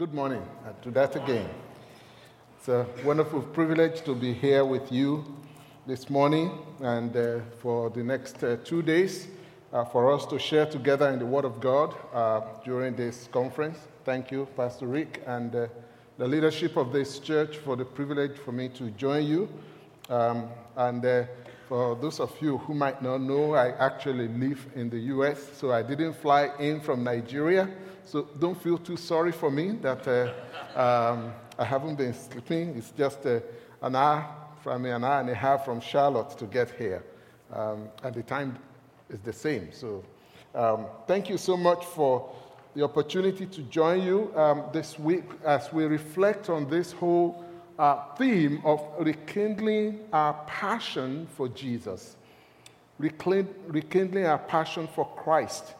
Good morning. I'll do that again. It's a wonderful privilege to be here with you this morning and uh, for the next uh, two days uh, for us to share together in the Word of God uh, during this conference. Thank you, Pastor Rick, and uh, the leadership of this church for the privilege for me to join you. Um, and uh, for those of you who might not know, I actually live in the US, so I didn't fly in from Nigeria. So don't feel too sorry for me that um, I haven't been sleeping. It's just uh, an hour from an hour and a half from Charlotte to get here. Um, and the time is the same. So um, thank you so much for the opportunity to join you um, this week as we reflect on this whole uh, theme of rekindling our passion for Jesus, rekindling our passion for Christ.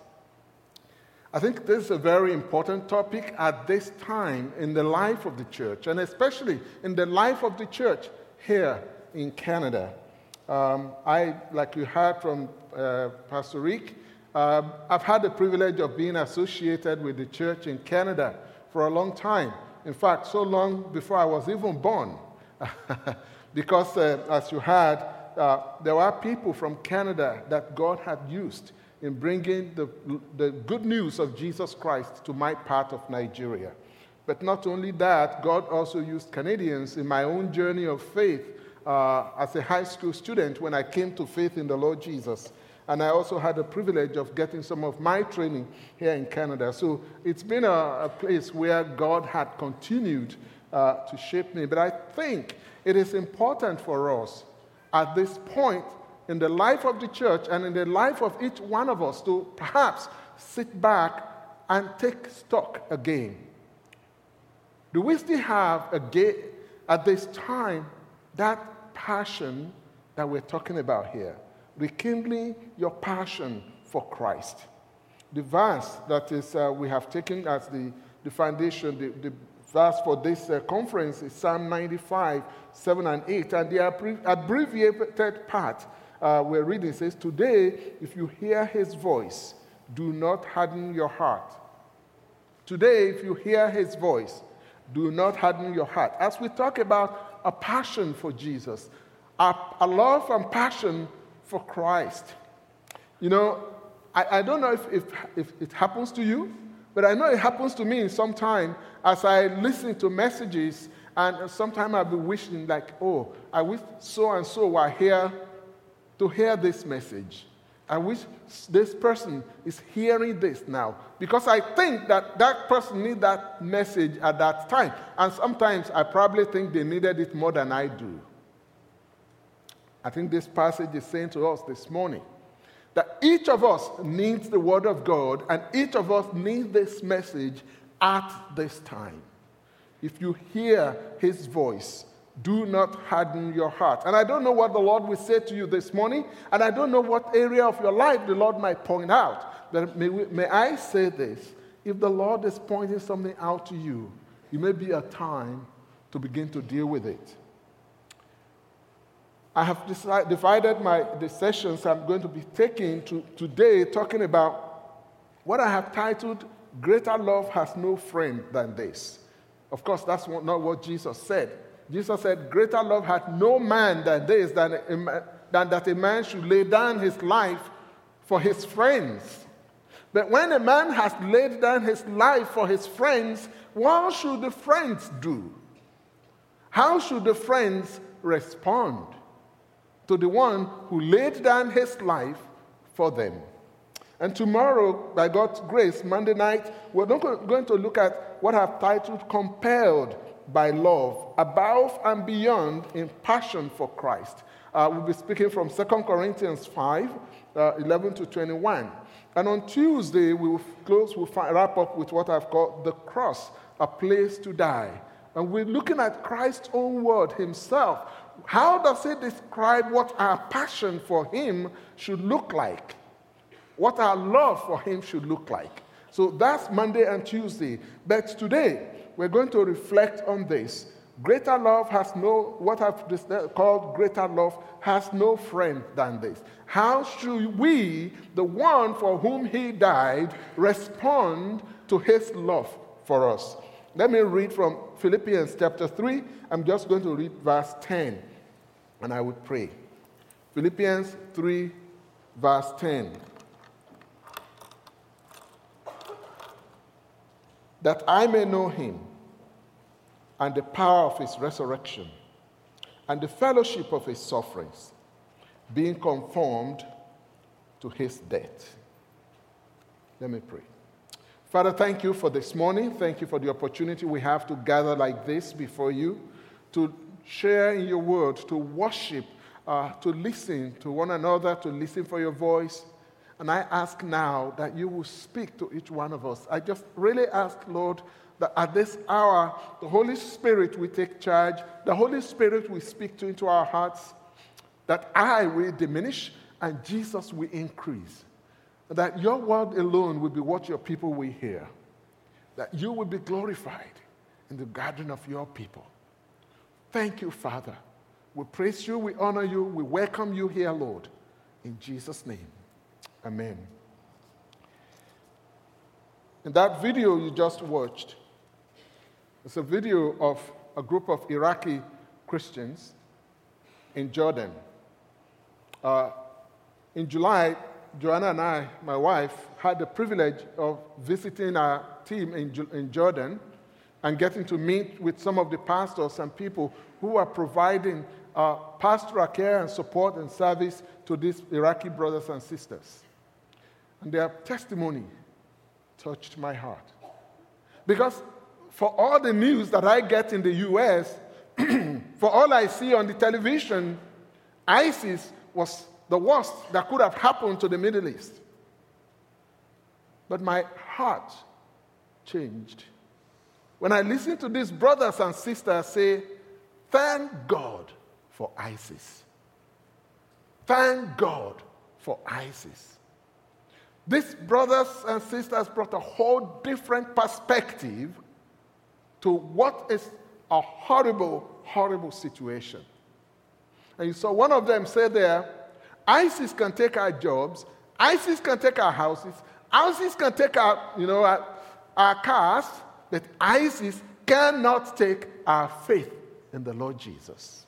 I think this is a very important topic at this time in the life of the church, and especially in the life of the church here in Canada. Um, I, like you heard from uh, Pastor Rick, uh, I've had the privilege of being associated with the church in Canada for a long time. In fact, so long before I was even born. because, uh, as you heard, uh, there were people from Canada that God had used in bringing the, the good news of Jesus Christ to my part of Nigeria. But not only that, God also used Canadians in my own journey of faith uh, as a high school student when I came to faith in the Lord Jesus. And I also had the privilege of getting some of my training here in Canada. So it's been a, a place where God had continued uh, to shape me. But I think it is important for us at this point in the life of the church and in the life of each one of us to perhaps sit back and take stock again. Do we still have again at this time that passion that we're talking about here? Rekindling your passion for Christ. The verse that is uh, we have taken as the, the foundation, the, the verse for this uh, conference is Psalm 95, 7 and 8. And the abbreviated part uh, we're reading says, Today, if you hear his voice, do not harden your heart. Today, if you hear his voice, do not harden your heart. As we talk about a passion for Jesus, a, a love and passion for Christ. You know, I, I don't know if, if, if it happens to you, but I know it happens to me sometimes as I listen to messages, and sometimes I'll be wishing, like, oh, I wish so and so were here to hear this message. I wish this person is hearing this now because I think that that person needs that message at that time. And sometimes I probably think they needed it more than I do. I think this passage is saying to us this morning that each of us needs the Word of God and each of us needs this message at this time. If you hear His voice, do not harden your heart. And I don't know what the Lord will say to you this morning, and I don't know what area of your life the Lord might point out. But may, we, may I say this if the Lord is pointing something out to you, it may be a time to begin to deal with it. I have decided, divided my the sessions I'm going to be taking to, today talking about what I have titled Greater Love Has No Friend Than This. Of course, that's not what Jesus said. Jesus said, Greater love had no man than this, than, a, than that a man should lay down his life for his friends. But when a man has laid down his life for his friends, what should the friends do? How should the friends respond to the one who laid down his life for them? And tomorrow, by God's grace, Monday night, we're going to look at what I've titled Compelled by love, above and beyond in passion for Christ. Uh, we'll be speaking from 2 Corinthians 5 uh, 11 to 21. And on Tuesday, we will close, we'll wrap up with what I've called the cross, a place to die. And we're looking at Christ's own word himself. How does he describe what our passion for him should look like? What our love for him should look like? So that's Monday and Tuesday. But today, we're going to reflect on this. Greater love has no, what I've called greater love has no friend than this. How should we, the one for whom he died, respond to his love for us? Let me read from Philippians chapter 3. I'm just going to read verse 10, and I would pray. Philippians 3, verse 10. That I may know him and the power of his resurrection and the fellowship of his sufferings, being conformed to his death. Let me pray. Father, thank you for this morning. Thank you for the opportunity we have to gather like this before you, to share in your word, to worship, uh, to listen to one another, to listen for your voice. And I ask now that you will speak to each one of us. I just really ask, Lord, that at this hour, the Holy Spirit will take charge, the Holy Spirit will speak to into our hearts, that I will diminish and Jesus will increase. That your word alone will be what your people will hear. That you will be glorified in the gathering of your people. Thank you, Father. We praise you, we honor you, we welcome you here, Lord. In Jesus' name, amen. In that video you just watched, it's a video of a group of Iraqi Christians in Jordan. Uh, in July, Joanna and I, my wife, had the privilege of visiting our team in, in Jordan and getting to meet with some of the pastors and people who are providing uh, pastoral care and support and service to these Iraqi brothers and sisters. And their testimony touched my heart. Because for all the news that I get in the US, for all I see on the television, ISIS was the worst that could have happened to the Middle East. But my heart changed. When I listen to these brothers and sisters say, Thank God for ISIS. Thank God for ISIS. These brothers and sisters brought a whole different perspective to what is a horrible, horrible situation. And you saw one of them say there, ISIS can take our jobs, ISIS can take our houses, ISIS can take our, you know, our, our cars, but ISIS cannot take our faith in the Lord Jesus.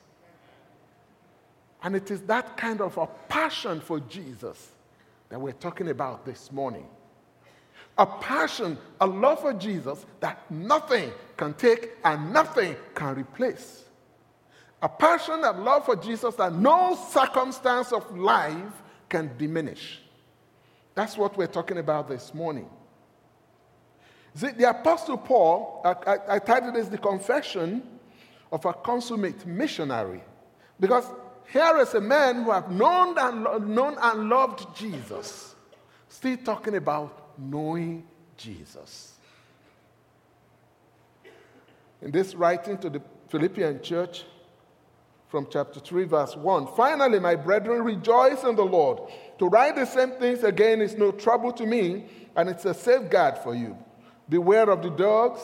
And it is that kind of a passion for Jesus that we're talking about this morning a passion, a love for Jesus that nothing can take and nothing can replace. A passion and love for Jesus that no circumstance of life can diminish. That's what we're talking about this morning. The Apostle Paul, I, I, I titled this The Confession of a Consummate Missionary, because here is a man who have known and, known and loved Jesus, still talking about knowing Jesus. In this writing to the Philippian church from chapter 3, verse 1 Finally, my brethren, rejoice in the Lord. To write the same things again is no trouble to me, and it's a safeguard for you. Beware of the dogs,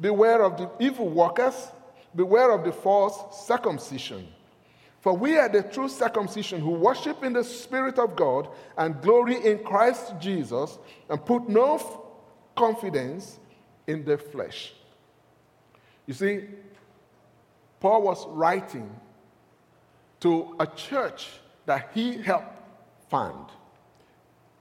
beware of the evil workers, beware of the false circumcision for we are the true circumcision who worship in the Spirit of God and glory in Christ Jesus and put no f- confidence in the flesh. You see, Paul was writing to a church that he helped found.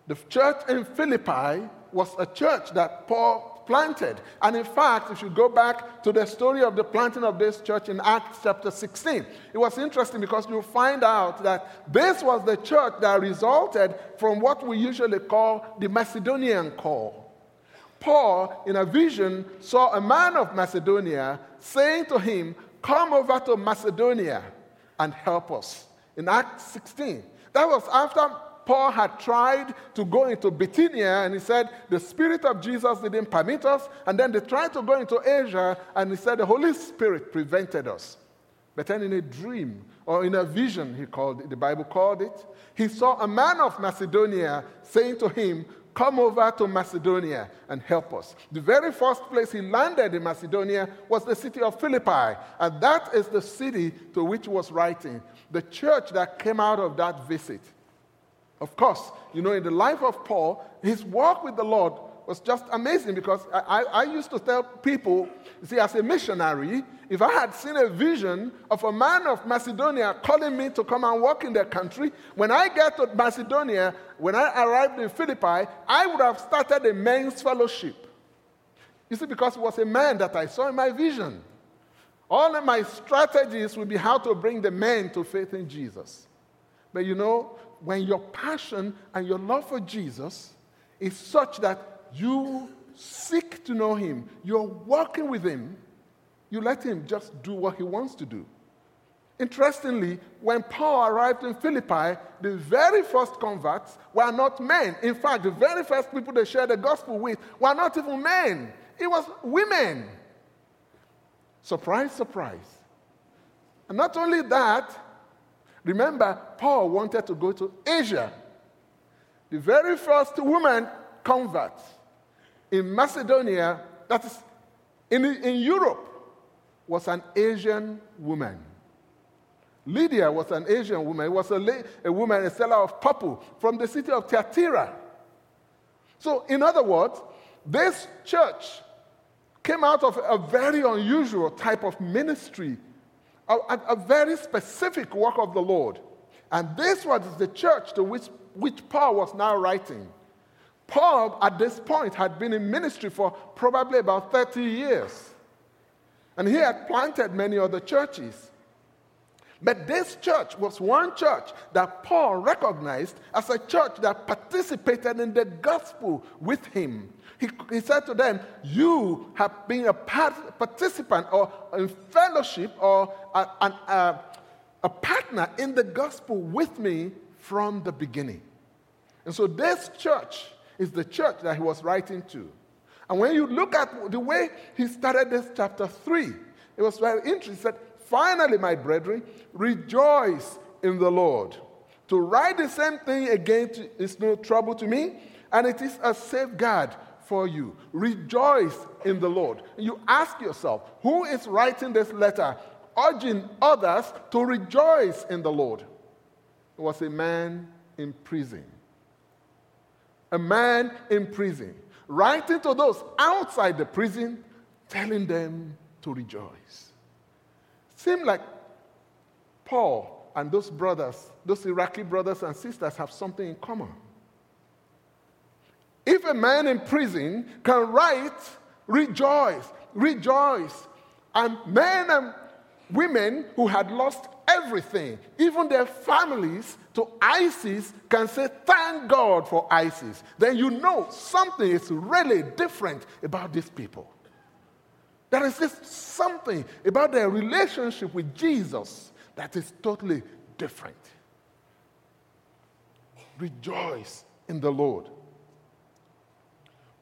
The church in Philippi was a church that Paul planted. And in fact, if you go back to the story of the planting of this church in Acts chapter 16, it was interesting because you'll find out that this was the church that resulted from what we usually call the Macedonian call. Paul, in a vision, saw a man of Macedonia saying to him, Come over to Macedonia and help us. In Acts 16. That was after Paul had tried to go into Bithynia and he said, The Spirit of Jesus didn't permit us. And then they tried to go into Asia and he said, The Holy Spirit prevented us. But then in a dream or in a vision, he called it, the Bible called it, he saw a man of Macedonia saying to him, Come over to Macedonia and help us. The very first place he landed in Macedonia was the city of Philippi, and that is the city to which he was writing. The church that came out of that visit of course, you know, in the life of Paul, his walk with the Lord was just amazing because I, I, I, used to tell people, see, as a missionary, if I had seen a vision of a man of Macedonia calling me to come and work in their country, when I get to Macedonia, when I arrived in Philippi, I would have started a men's fellowship. You see, because it was a man that I saw in my vision. All of my strategies would be how to bring the men to faith in Jesus. But you know, when your passion and your love for Jesus is such that you seek to know Him, you're walking with Him, you let Him just do what He wants to do. Interestingly, when Paul arrived in Philippi, the very first converts were not men. In fact, the very first people they shared the gospel with were not even men, it was women. Surprise, surprise. And not only that, remember, Paul wanted to go to Asia. The very first woman convert in Macedonia, that is in, in Europe, was an Asian woman. Lydia was an Asian woman. It was a, a woman, a seller of purple from the city of Thyatira. So, in other words, this church came out of a very unusual type of ministry, a, a, very specific work of the Lord. And this was the church to which, which Paul was now writing. Paul, at this point, had been in ministry for probably about 30 years. And he had planted many other churches. But this church was one church that Paul recognized as a church that participated in the gospel with him. He, he said to them, You have been a part, participant or in fellowship or a, a, a partner in the gospel with me from the beginning. And so this church is the church that he was writing to. And when you look at the way he started this chapter 3, it was very interesting. Finally, my brethren, rejoice in the Lord. To write the same thing again is no trouble to me, and it is a safeguard for you. Rejoice in the Lord. You ask yourself, who is writing this letter, urging others to rejoice in the Lord? It was a man in prison a man in prison, writing to those outside the prison, telling them to rejoice. Seemed like Paul and those brothers, those Iraqi brothers and sisters, have something in common. If a man in prison can write, rejoice, rejoice, and men and women who had lost everything, even their families, to ISIS can say, Thank God for ISIS. Then you know something is really different about these people. There is this something about their relationship with Jesus that is totally different. Rejoice in the Lord.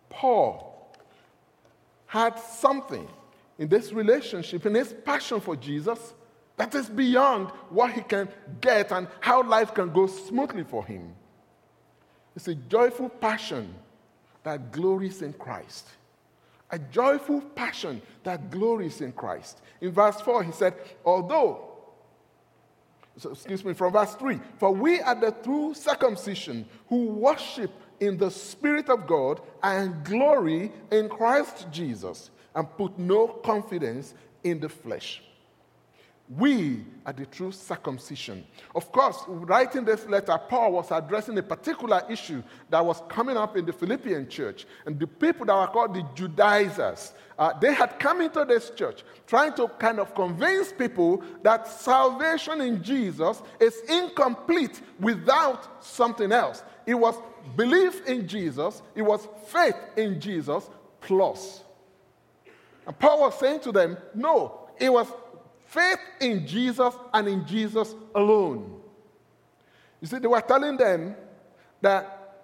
Paul had something in this relationship, in his passion for Jesus, that is beyond what he can get and how life can go smoothly for him. It's a joyful passion that glories in Christ. A joyful passion that glories in Christ. In verse 4, he said, Although, so excuse me, from verse 3, for we are the true circumcision who worship in the Spirit of God and glory in Christ Jesus and put no confidence in the flesh. We are the true circumcision. Of course, writing this letter, Paul was addressing a particular issue that was coming up in the Philippian church. And the people that were called the Judaizers, uh, they had come into this church trying to kind of convince people that salvation in Jesus is incomplete without something else. It was belief in Jesus, it was faith in Jesus plus. And Paul was saying to them, no, it was Faith in Jesus and in Jesus alone. You see, they were telling them that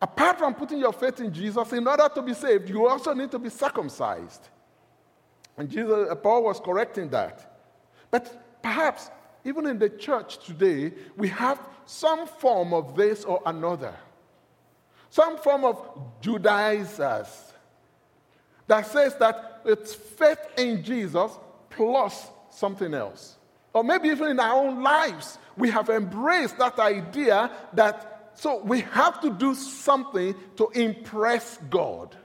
apart from putting your faith in Jesus, in order to be saved, you also need to be circumcised. And Jesus, uh, Paul was correcting that. But perhaps even in the church today, we have some form of this or another. Some form of Judaizers that says that it's faith in Jesus plus something else. Or maybe even in our own lives, we have embraced that idea that so we have to do something to impress God.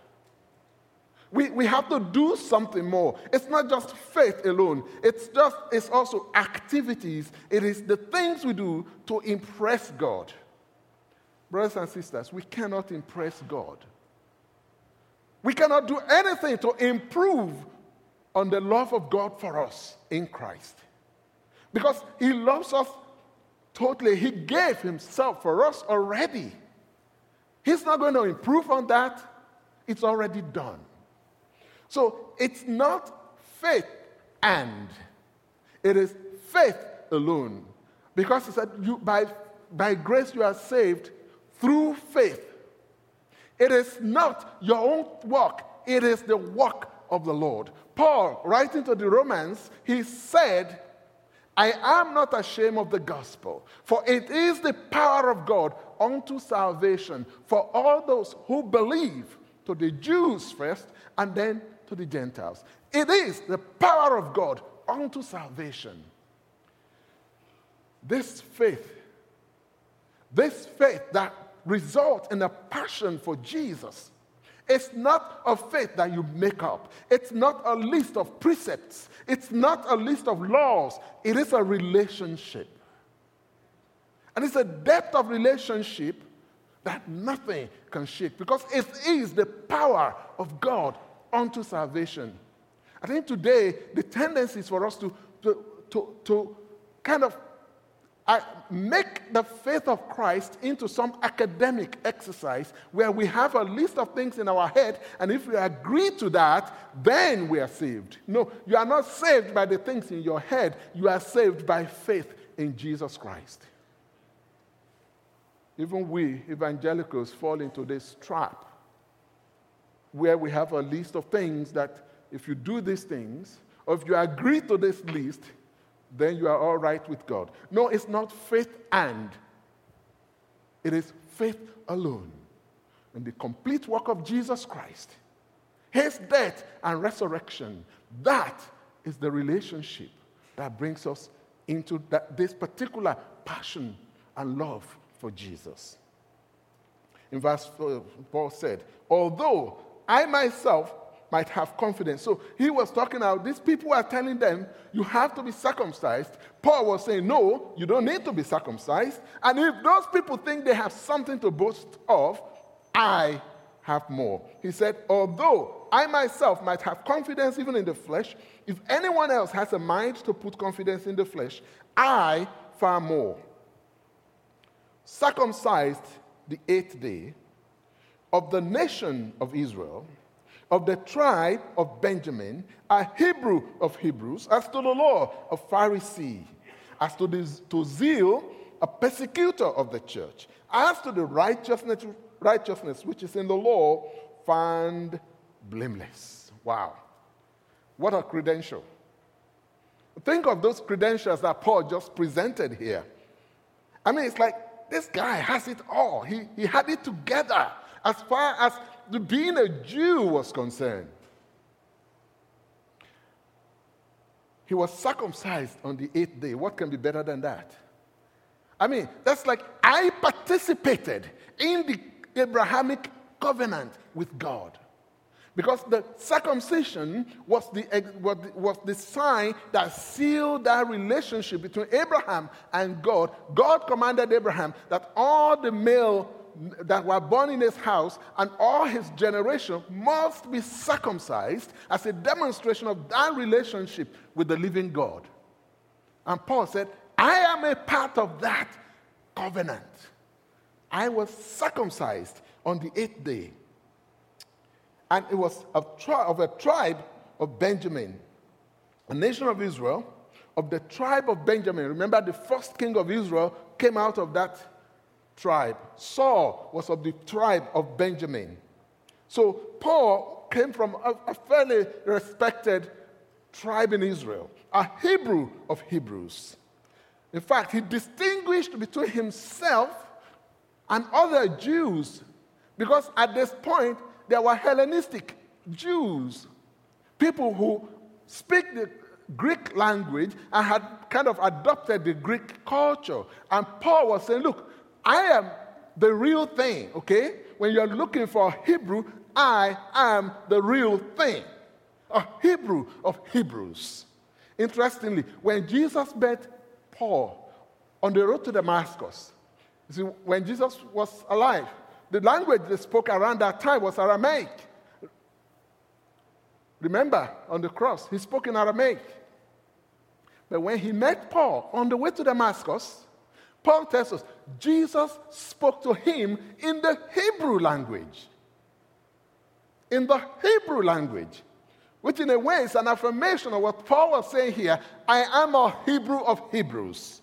We, we have to do something more. It's not just faith alone. It's just it's also activities. It is the things we do to impress God. Brothers and sisters, we cannot impress God. We cannot do anything to improve on the love of God for us in Christ. Because He loves us totally. He gave Himself for us already. He's not going to improve on that, it's already done. So it's not faith and, it is faith alone. Because He said, you, by, by grace you are saved through faith. It is not your own work, it is the work of the Lord. Paul, writing to the Romans, he said, I am not ashamed of the gospel, for it is the power of God unto salvation for all those who believe, to the Jews first, and then to the Gentiles. It is the power of God unto salvation. This faith, this faith that results in a passion for Jesus, it's not a faith that you make up. It's not a list of precepts. It's not a list of laws. It is a relationship. And it's a depth of relationship that nothing can shake because it is the power of God unto salvation. I think today the tendency is for us to, to, to, to kind of make the faith of Christ into some academic exercise where we have a list of things in our head, and if we agree to that, then we are saved. No, you are not saved by the things in your head, you are saved by faith in Jesus Christ. Even we, evangelicals, fall into this trap where we have a list of things that if you do these things, or if you agree to this list, then you are all right with God. No, it's not faith and, it is faith alone. And the complete work of Jesus Christ, his death and resurrection, that is the relationship that brings us into that, this particular passion and love for Jesus. In verse 4, Paul said, Although I myself might have confidence. So he was talking about these people are telling them, you have to be circumcised. Paul was saying, no, you don't need to be circumcised. And if those people think they have something to boast of, I have more. He said, although I myself might have confidence even in the flesh, if anyone else has a mind to put confidence in the flesh, I far more. Circumcised the eighth day of the nation of Israel of the tribe of Benjamin, a Hebrew of Hebrews, as to the law, a Pharisee, as to, this, to zeal, a persecutor of the church, as to the righteousness, righteousness which is in the law, found blameless. Wow. What a credential. Think of those credentials that Paul just presented here. I mean, it's like this guy has it all. He, he had it together as far as being a Jew was concerned. He was circumcised on the eighth day. What can be better than that? I mean, that's like I participated in the Abrahamic covenant with God. Because the circumcision was the, was the sign that sealed that relationship between Abraham and God. God commanded Abraham that all the male that were born in his house and all his generation must be circumcised as a demonstration of that relationship with the living God. And Paul said, I am a part of that covenant. I was circumcised on the eighth day. And it was of, tri- of a tribe of Benjamin, a nation of Israel, of the tribe of Benjamin. Remember, the first king of Israel came out of that tribe. Saul was of the tribe of Benjamin. So Paul came from a, a fairly respected tribe in Israel, a Hebrew of Hebrews. In fact, he distinguished between himself and other Jews because at this point there were Hellenistic Jews, people who speak the Greek language and had kind of adopted the Greek culture. And Paul was saying, Look, I am the real thing, okay? When you're looking for a Hebrew, I am the real thing. A Hebrew of Hebrews. Interestingly, when Jesus met Paul on the road to Damascus, you see, when Jesus was alive, the language they spoke around that time was Aramaic. Remember, on the cross, he spoke in Aramaic. But when he met Paul on the way to Damascus, Paul tells us Jesus spoke to him in the Hebrew language. In the Hebrew language, which in a way is an affirmation of what Paul was saying here I am a Hebrew of Hebrews.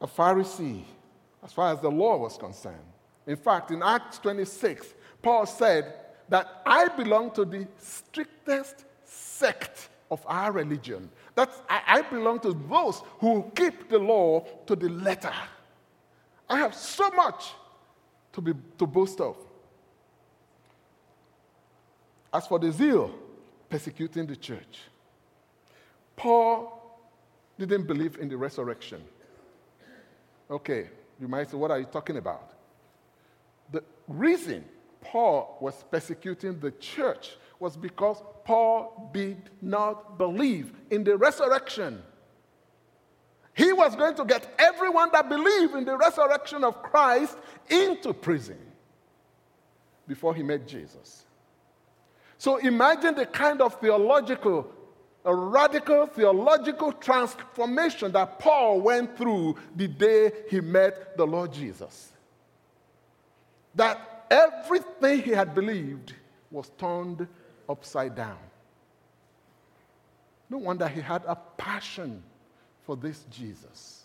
A Pharisee, as far as the law was concerned. In fact, in Acts 26, Paul said that I belong to the strictest sect of our religion. That's, I, I belong to those who keep the law to the letter. I have so much to, be, to boast of. As for the zeal persecuting the church, Paul didn't believe in the resurrection. Okay, you might say, what are you talking about? The reason Paul was persecuting the church was because Paul did not believe in the resurrection. He was going to get everyone that believed in the resurrection of Christ into prison before he met Jesus. So imagine the kind of theological, a radical theological transformation that Paul went through the day he met the Lord Jesus. That everything he had believed was turned upside down. No wonder he had a passion for this Jesus.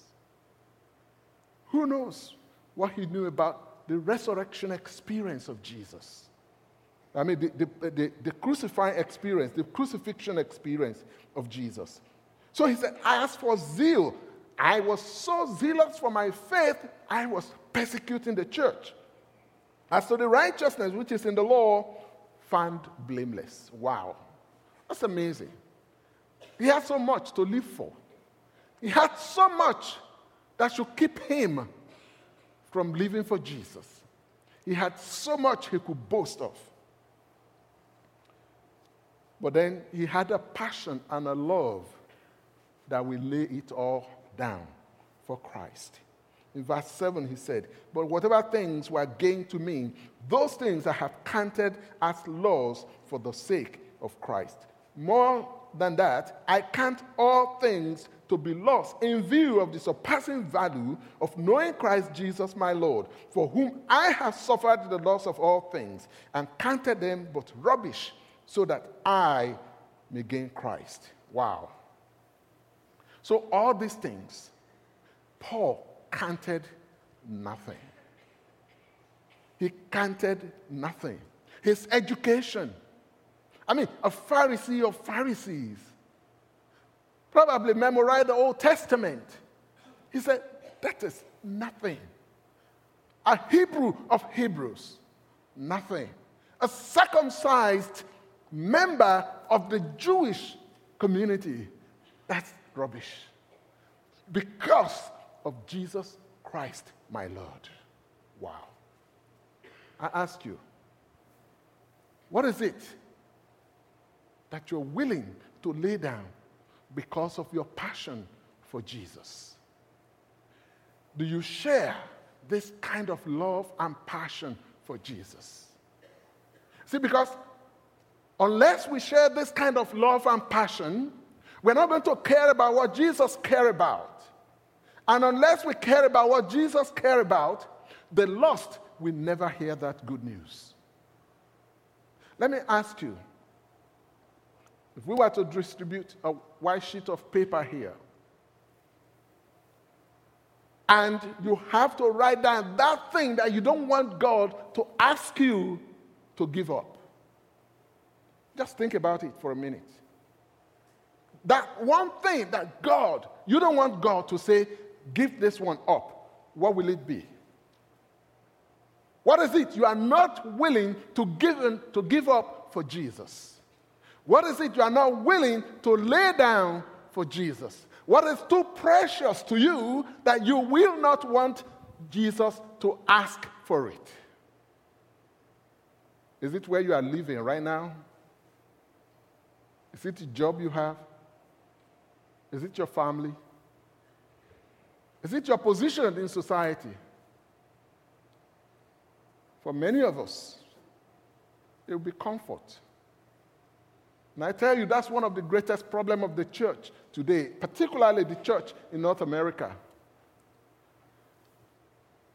Who knows what he knew about the resurrection experience of Jesus? I mean, the, the, the, the, crucifying experience, the crucifixion experience of Jesus. So he said, I asked for zeal, I was so zealous for my faith, I was persecuting the church. As to the righteousness which is in the law, found blameless. Wow. That's amazing. He had so much to live for. He had so much that should keep him from living for Jesus. He had so much he could boast of. But then he had a passion and a love that will lay it all down for Christ. In verse 7, he said, But whatever things were gained to me, those things I have counted as loss for the sake of Christ. More than that, I count all things to be lost in view of the surpassing value of knowing Christ Jesus my Lord, for whom I have suffered the loss of all things, and counted them but rubbish, so that I may gain Christ. Wow. So, all these things, Paul counted nothing. He counted nothing. His education. I mean, a Pharisee of Pharisees. Probably memorized the Old Testament. He said, That is nothing. A Hebrew of Hebrews, nothing. A circumcised member of the Jewish community, that's rubbish. Because of Jesus Christ, my Lord. Wow. I ask you, what is it that you're willing to lay down because of your passion for Jesus? Do you share this kind of love and passion for Jesus? See, because unless we share this kind of love and passion, we're not going to care about what Jesus cared about. And unless we care about what Jesus cared about, the lost will never hear that good news. Let me ask you if we were to distribute a white sheet of paper here, and you have to write down that thing that you don't want God to ask you to give up. Just think about it for a minute. That one thing that God, you don't want God to say, give this one up, what will it be? What is it you are not willing to give, in, to give up for Jesus? What is it you are not willing to lay down for Jesus? What is too precious to you that you will not want Jesus to ask for it? Is it where you are living right now? Is it the job you have? Is it your family? Is it your position in society? For many of us, it will be comfort. And I tell you, that's one of the greatest problems of the church today, particularly the church in North America.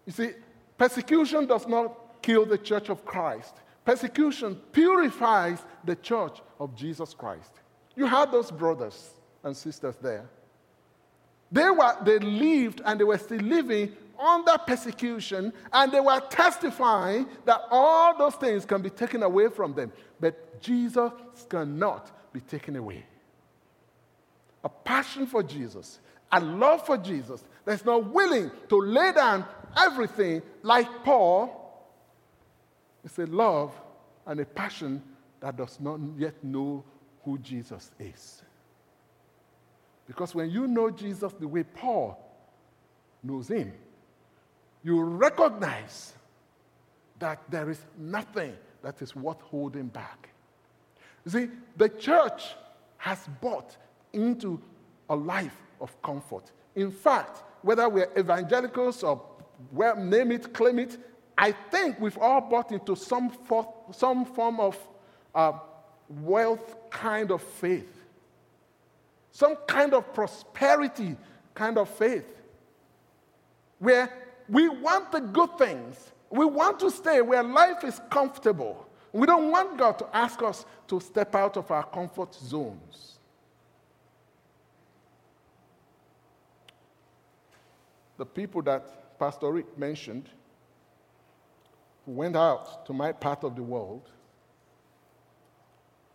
You see, persecution does not kill the church of Christ. Persecution purifies the church of Jesus Christ. You had those brothers and sisters there. They, were, they lived and they were still living under persecution, and they were testifying that all those things can be taken away from them. But Jesus cannot be taken away. A passion for Jesus, a love for Jesus that's not willing to lay down everything like Paul is a love and a passion that does not yet know who Jesus is. Because when you know Jesus the way Paul knows him, you recognize that there is nothing that is worth holding back. You see, the church has bought into a life of comfort. In fact, whether we're evangelicals or well, name it, claim it, I think we've all bought into some, for, some form of uh, wealth kind of faith, some kind of prosperity kind of faith, where we want the good things. We want to stay where life is comfortable. We don't want God to ask us to step out of our comfort zones. The people that Pastor Rick mentioned who went out to my part of the world,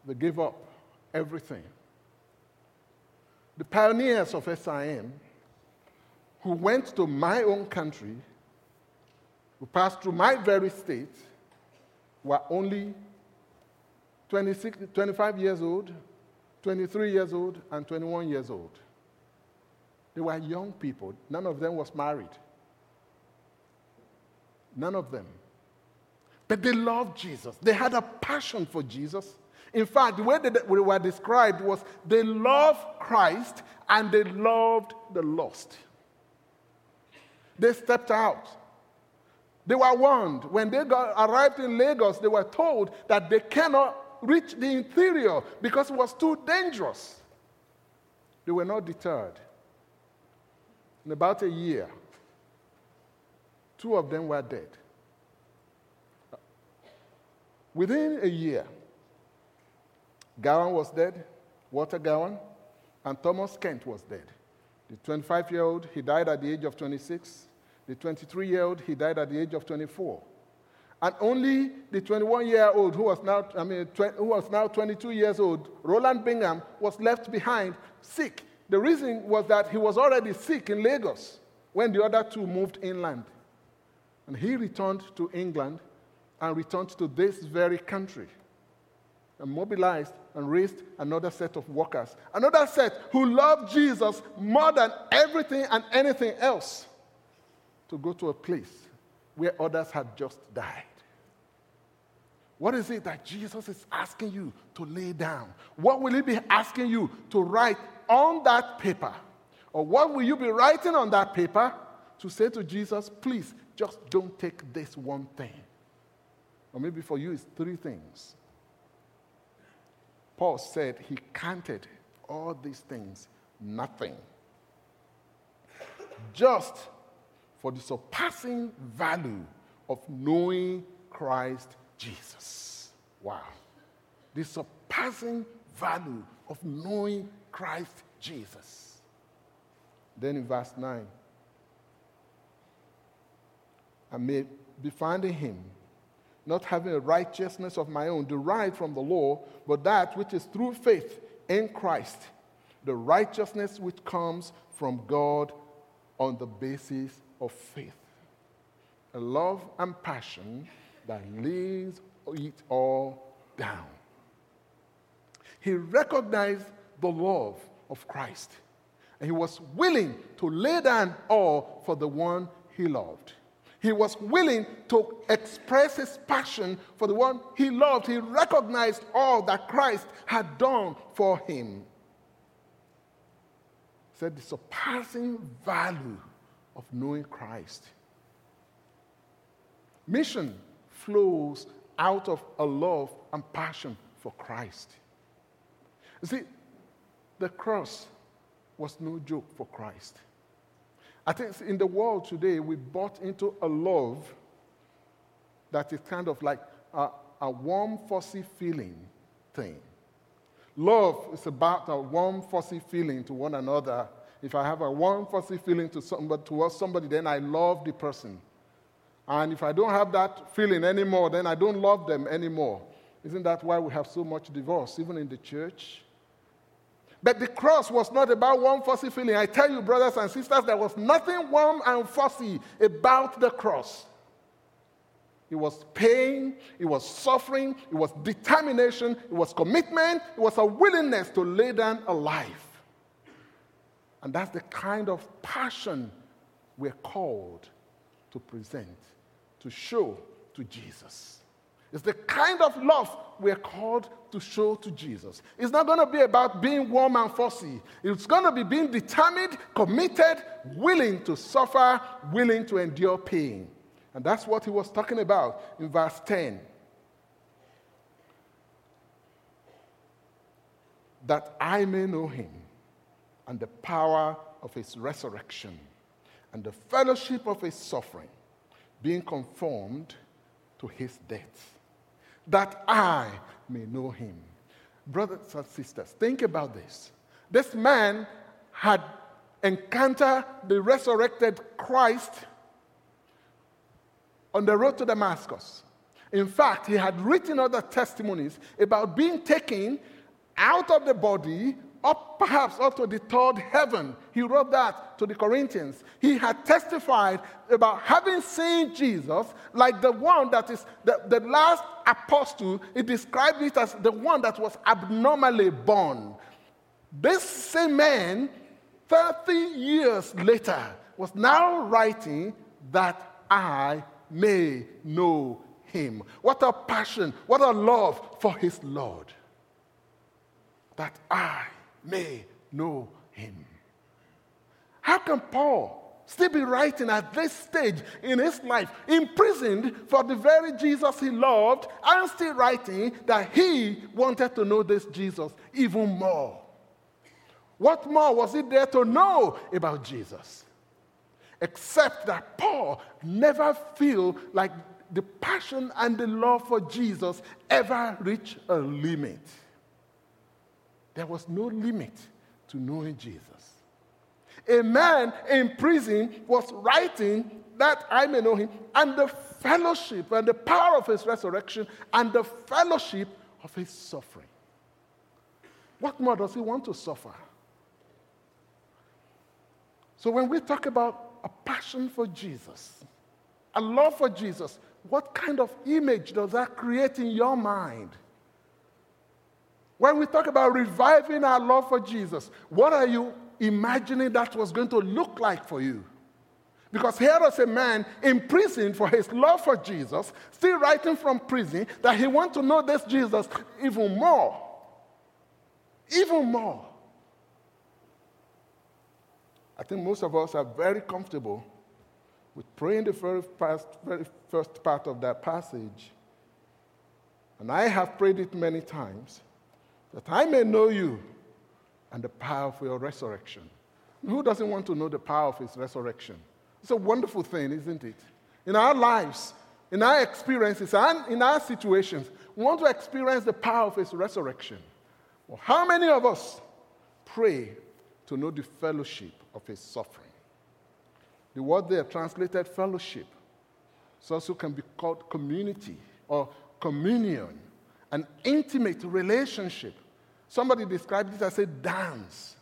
they gave up everything. The pioneers of SIM who went to my own country, who passed through my very state, were only 26, 25 years old, 23 years old, and 21 years old. They were young people. None of them was married. None of them. But they loved Jesus. They had a passion for Jesus. In fact, the way they were described was they loved Christ and they loved the lost. They stepped out. They were warned. When they got, arrived in Lagos, they were told that they cannot reach the interior because it was too dangerous. They were not deterred. In about a year, two of them were dead. Within a year, Gowan was dead, Walter Gowan, and Thomas Kent was dead. The 25 year old, he died at the age of 26. The 23 year old, he died at the age of 24. And only the 21 year old, who was, now, I mean, who was now 22 years old, Rowland Bingham, was left behind sick. The reason was that he was already sick in Lagos when the other two moved inland. And he returned to England and returned to this very country and mobilized and raised another set of workers. Another set who loved Jesus more than everything and anything else to go to a place where others had just died. What is it that Jesus is asking you to lay down? What will he be asking you to write on that paper? Or what will you be writing on that paper to say to Jesus, please just don't take this one thing? Or maybe for you, it's three things. Paul said he counted all these things nothing. Just for the surpassing value of knowing Christ Jesus. Wow. The surpassing value of knowing Christ Jesus. Then in verse 9, I may be finding him not having a righteousness of my own derived from the law, but that which is through faith in Christ, the righteousness which comes from God on the basis of faith. A love and passion that lays it all down. He recognized the love of Christ And he was willing to lay down all for the one he loved. He was willing to express his passion for the one he loved. He recognized all that Christ had done for him. He said the surpassing value of knowing Christ. Mission flows out of a love and passion for Christ. You see, the cross was no joke for Christ. I think in the world today, we bought into a love that is kind of like a, a warm, fuzzy feeling thing. Love is about a warm, fuzzy feeling to one another. If I have a warm, fuzzy feeling to somebody, towards somebody, then I love the person. And if I don't have that feeling anymore, then I don't love them anymore. Isn't that why we have so much divorce, even in the church? But the cross was not about warm, fuzzy feeling. I tell you, brothers and sisters, there was nothing warm and fuzzy about the cross. It was pain, it was suffering, it was determination, it was commitment, it was a willingness to lay down a life. And that's the kind of passion we're called to present, to show to Jesus. It's the kind of love we're called to show to Jesus. It's not going to be about being warm and fuzzy. It's going to be being determined, committed, willing to suffer, willing to endure pain. And that's what he was talking about in verse 10. That I may know him and the power of his resurrection and the fellowship of his suffering, being conformed to his death that I may know him. Brothers and sisters, think about this. This man had encountered the resurrected Christ on the road to Damascus. In fact, he had written other testimonies about being taken out of the body up perhaps up to the third heaven. He wrote that to the Corinthians. He had testified about having seen Jesus like the one that is the, the last apostle. He described it as the one that was abnormally born. This same man, 30 years later, was now writing that I may know him. What a passion, what a love for his Lord. That I may know him. How can Paul still be writing at this stage in his life, imprisoned for the very Jesus he loved, and still writing that he wanted to know this Jesus even more? What more was he there to know about Jesus? Except that Paul never feel like the passion and the love for Jesus ever reach a limit. There was no limit to knowing Jesus. A man in prison was writing that I may know him and the fellowship and the power of his resurrection and the fellowship of his suffering. What more does he want to suffer? So, when we talk about a passion for Jesus, a love for Jesus, what kind of image does that create in your mind? When we talk about reviving our love for Jesus, what are you imagining that was going to look like for you? Because here was a man in prison for his love for Jesus, still writing from prison that he wants to know this Jesus even more. Even more. I think most of us are very comfortable with praying the very first, very first part of that passage. And I have prayed it many times that I may know you and the power of your resurrection. Who doesn't want to know the power of his resurrection? It's a wonderful thing, isn't it? In our lives, in our experiences, and in our situations, we want to experience the power of his resurrection. Well, how many of us pray to know the fellowship of his suffering? The word there translated fellowship. So also can be called community or communion an intimate relationship. Somebody described it as a dance.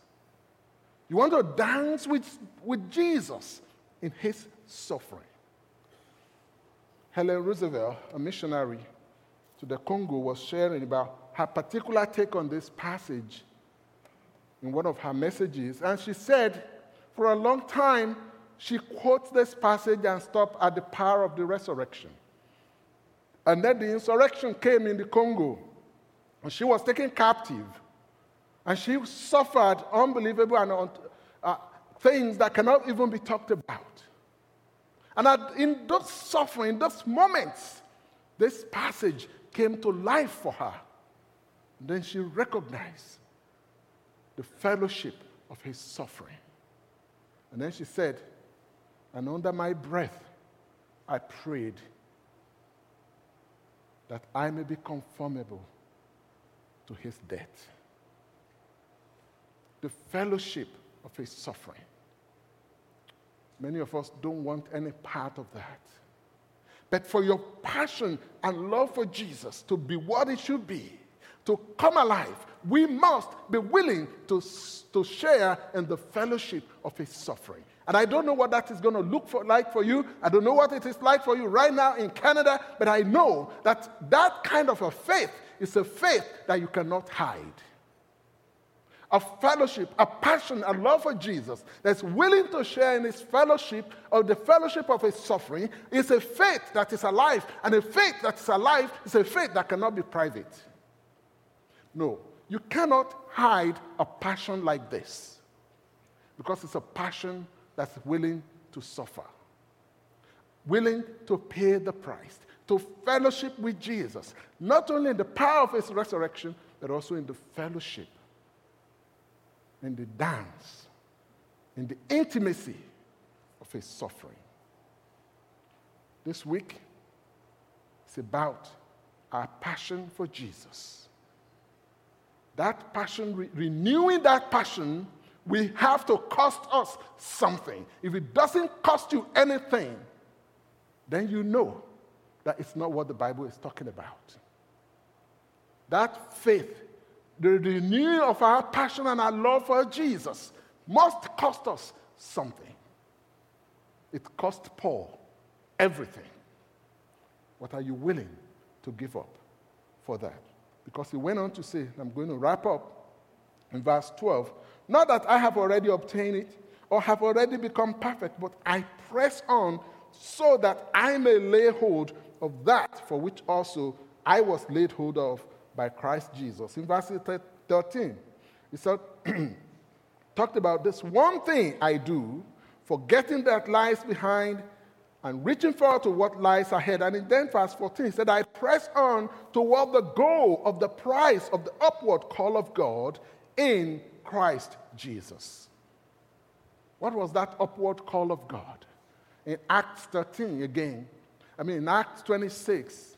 You want to dance with, with Jesus in his suffering. Helen Roseveare, a missionary to the Congo, was sharing about her particular take on this passage. in one of her messages. And she said, for a long time, she quotes this passage and stopped at the power of the resurrection. And then the insurrection came in the Congo. And she was taken captive. And she suffered unbelievable and uh, things that cannot even be talked about. And in those suffering, those moments, this passage came to life for her. And then she recognized the fellowship of his suffering. And then she said, and under my breath, I prayed that I may be conformable to his death. The fellowship of his suffering. Many of us don't want any part of that. But for your passion and love for Jesus to be what it should be, to come alive, we must be willing to, to share in the fellowship of his suffering. And I don't know what that is going to look for, like for you. I don't know what it is like for you right now in Canada, but I know that that kind of a faith is a faith that you cannot hide. A fellowship, a passion, a love for Jesus that's willing to share in his fellowship or the fellowship of his suffering is a faith that is alive. And a faith that is alive is a faith that cannot be private. No, you cannot hide a passion like this because it's a passion that's willing to suffer, willing to pay the price, to fellowship with Jesus, not only in the power of his resurrection, but also in the fellowship, in the dance, in the intimacy of his suffering. This week, is about our passion for Jesus. That passion, re- renewing that passion we have to cost us something. If it doesn't cost you anything, then you know that it's not what the Bible is talking about. That faith, the renewing of our passion and our love for Jesus, must cost us something. It cost Paul everything. What are you willing to give up for that? Because he went on to say, I'm going to wrap up in verse 12 not that I have already obtained it or have already become perfect, but I press on so that I may lay hold of that for which also I was laid hold of by Christ Jesus. In verse 13, he said, talked about this one thing I do, forgetting that lies behind and reaching forward to what lies ahead. And in then verse 14, he said, I press on toward the goal of the prize of the upward call of God in Christ Jesus. What was that upward call of God? In Acts 13, again, I mean, in Acts 26,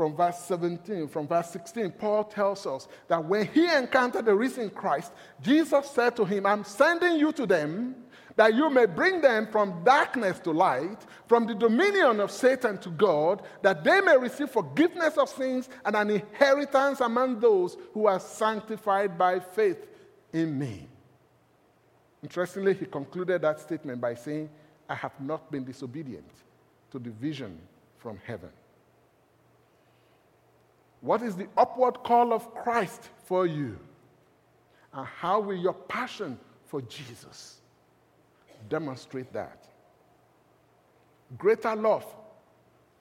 from verse 17, from verse 16, Paul tells us that when he encountered the risen Christ, Jesus said to him, I'm sending you to them that you may bring them from darkness to light, from the dominion of Satan to God, that they may receive forgiveness of sins and an inheritance among those who are sanctified by faith in me. Interestingly, he concluded that statement by saying, I have not been disobedient to the vision from heaven. What is the upward call of Christ for you? And how will your passion for Jesus demonstrate that. Greater love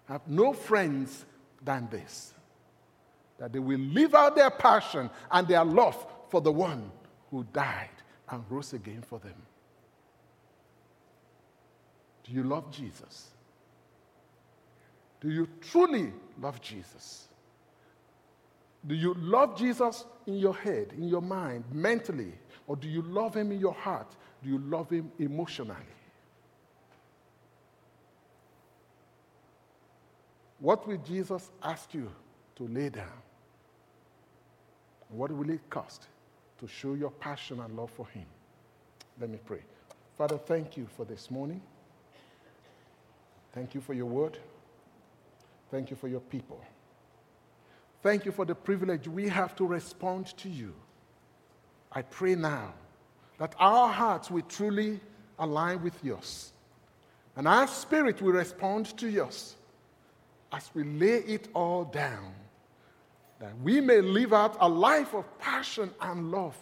have no friends than this that they will live out their passion and their love for the one who died and rose again for them. Do you love Jesus? Do you truly love Jesus? Do you love Jesus in your head, in your mind, mentally? Or do you love him in your heart do you love him emotionally? What will Jesus ask you to lay down? What will it cost to show your passion and love for him? Let me pray. Father, thank you for this morning. Thank you for your word. Thank you for your people. Thank you for the privilege we have to respond to you. I pray now that our hearts will truly align with yours. And our spirit will respond to yours as we lay it all down, that we may live out a life of passion and love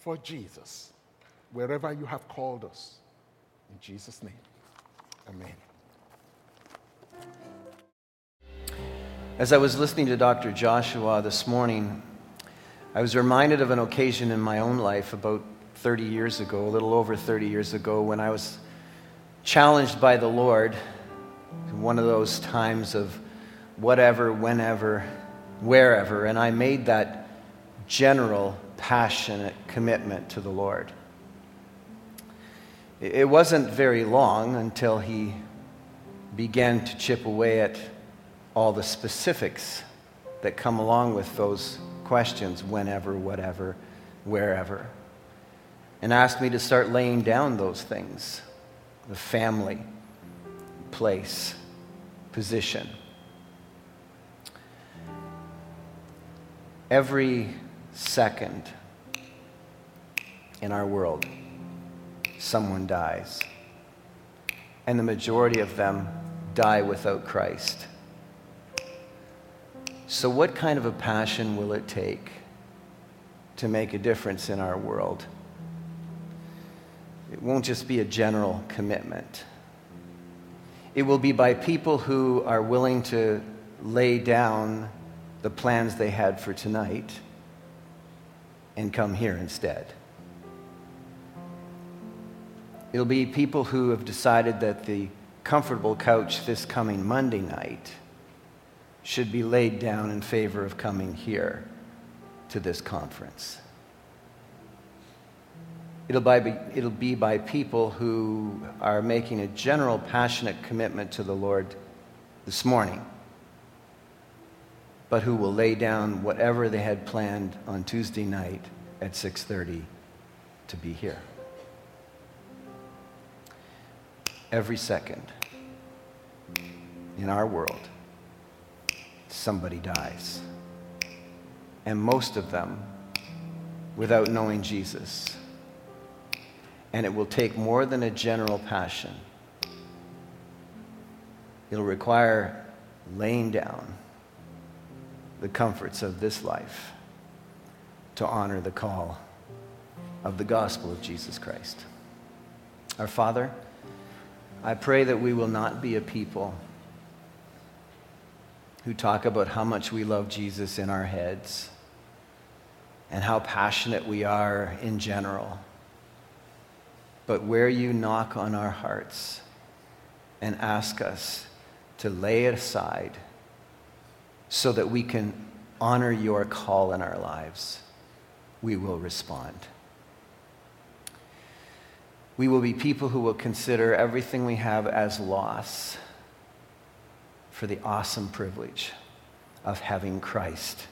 for Jesus wherever you have called us. In Jesus' name, amen. As I was listening to Dr. Joshua this morning, I was reminded of an occasion in my own life about 30 years ago, a little over 30 years ago, when I was challenged by the Lord. In one of those times of whatever, whenever, wherever, and I made that general, passionate commitment to the Lord. It wasn't very long until He began to chip away at all the specifics that come along with those questions whenever, whatever, wherever. And asked me to start laying down those things the family, place, position. Every second in our world, someone dies. And the majority of them die without Christ. So, what kind of a passion will it take to make a difference in our world? It won't just be a general commitment. It will be by people who are willing to lay down the plans they had for tonight and come here instead. It'll be people who have decided that the comfortable couch this coming Monday night should be laid down in favor of coming here to this conference. It'll, by, it'll be by people who are making a general passionate commitment to the Lord this morning, but who will lay down whatever they had planned on Tuesday night at 6:30 to be here. Every second in our world somebody dies. And most of them without knowing Jesus. And it will take more than a general passion. It'll require laying down the comforts of this life to honor the call of the gospel of Jesus Christ. Our Father, I pray that we will not be a people who talk about how much we love Jesus in our heads and how passionate we are in general. But where you knock on our hearts and ask us to lay it aside so that we can honor your call in our lives, we will respond. We will be people who will consider everything we have as loss for the awesome privilege of having Christ,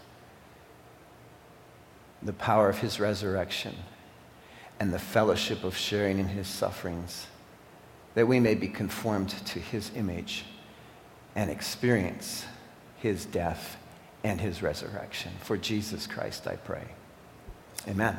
the power of his resurrection, and the fellowship of sharing in his sufferings, that we may be conformed to his image and experience his death and his resurrection. For Jesus Christ, I pray. Amen.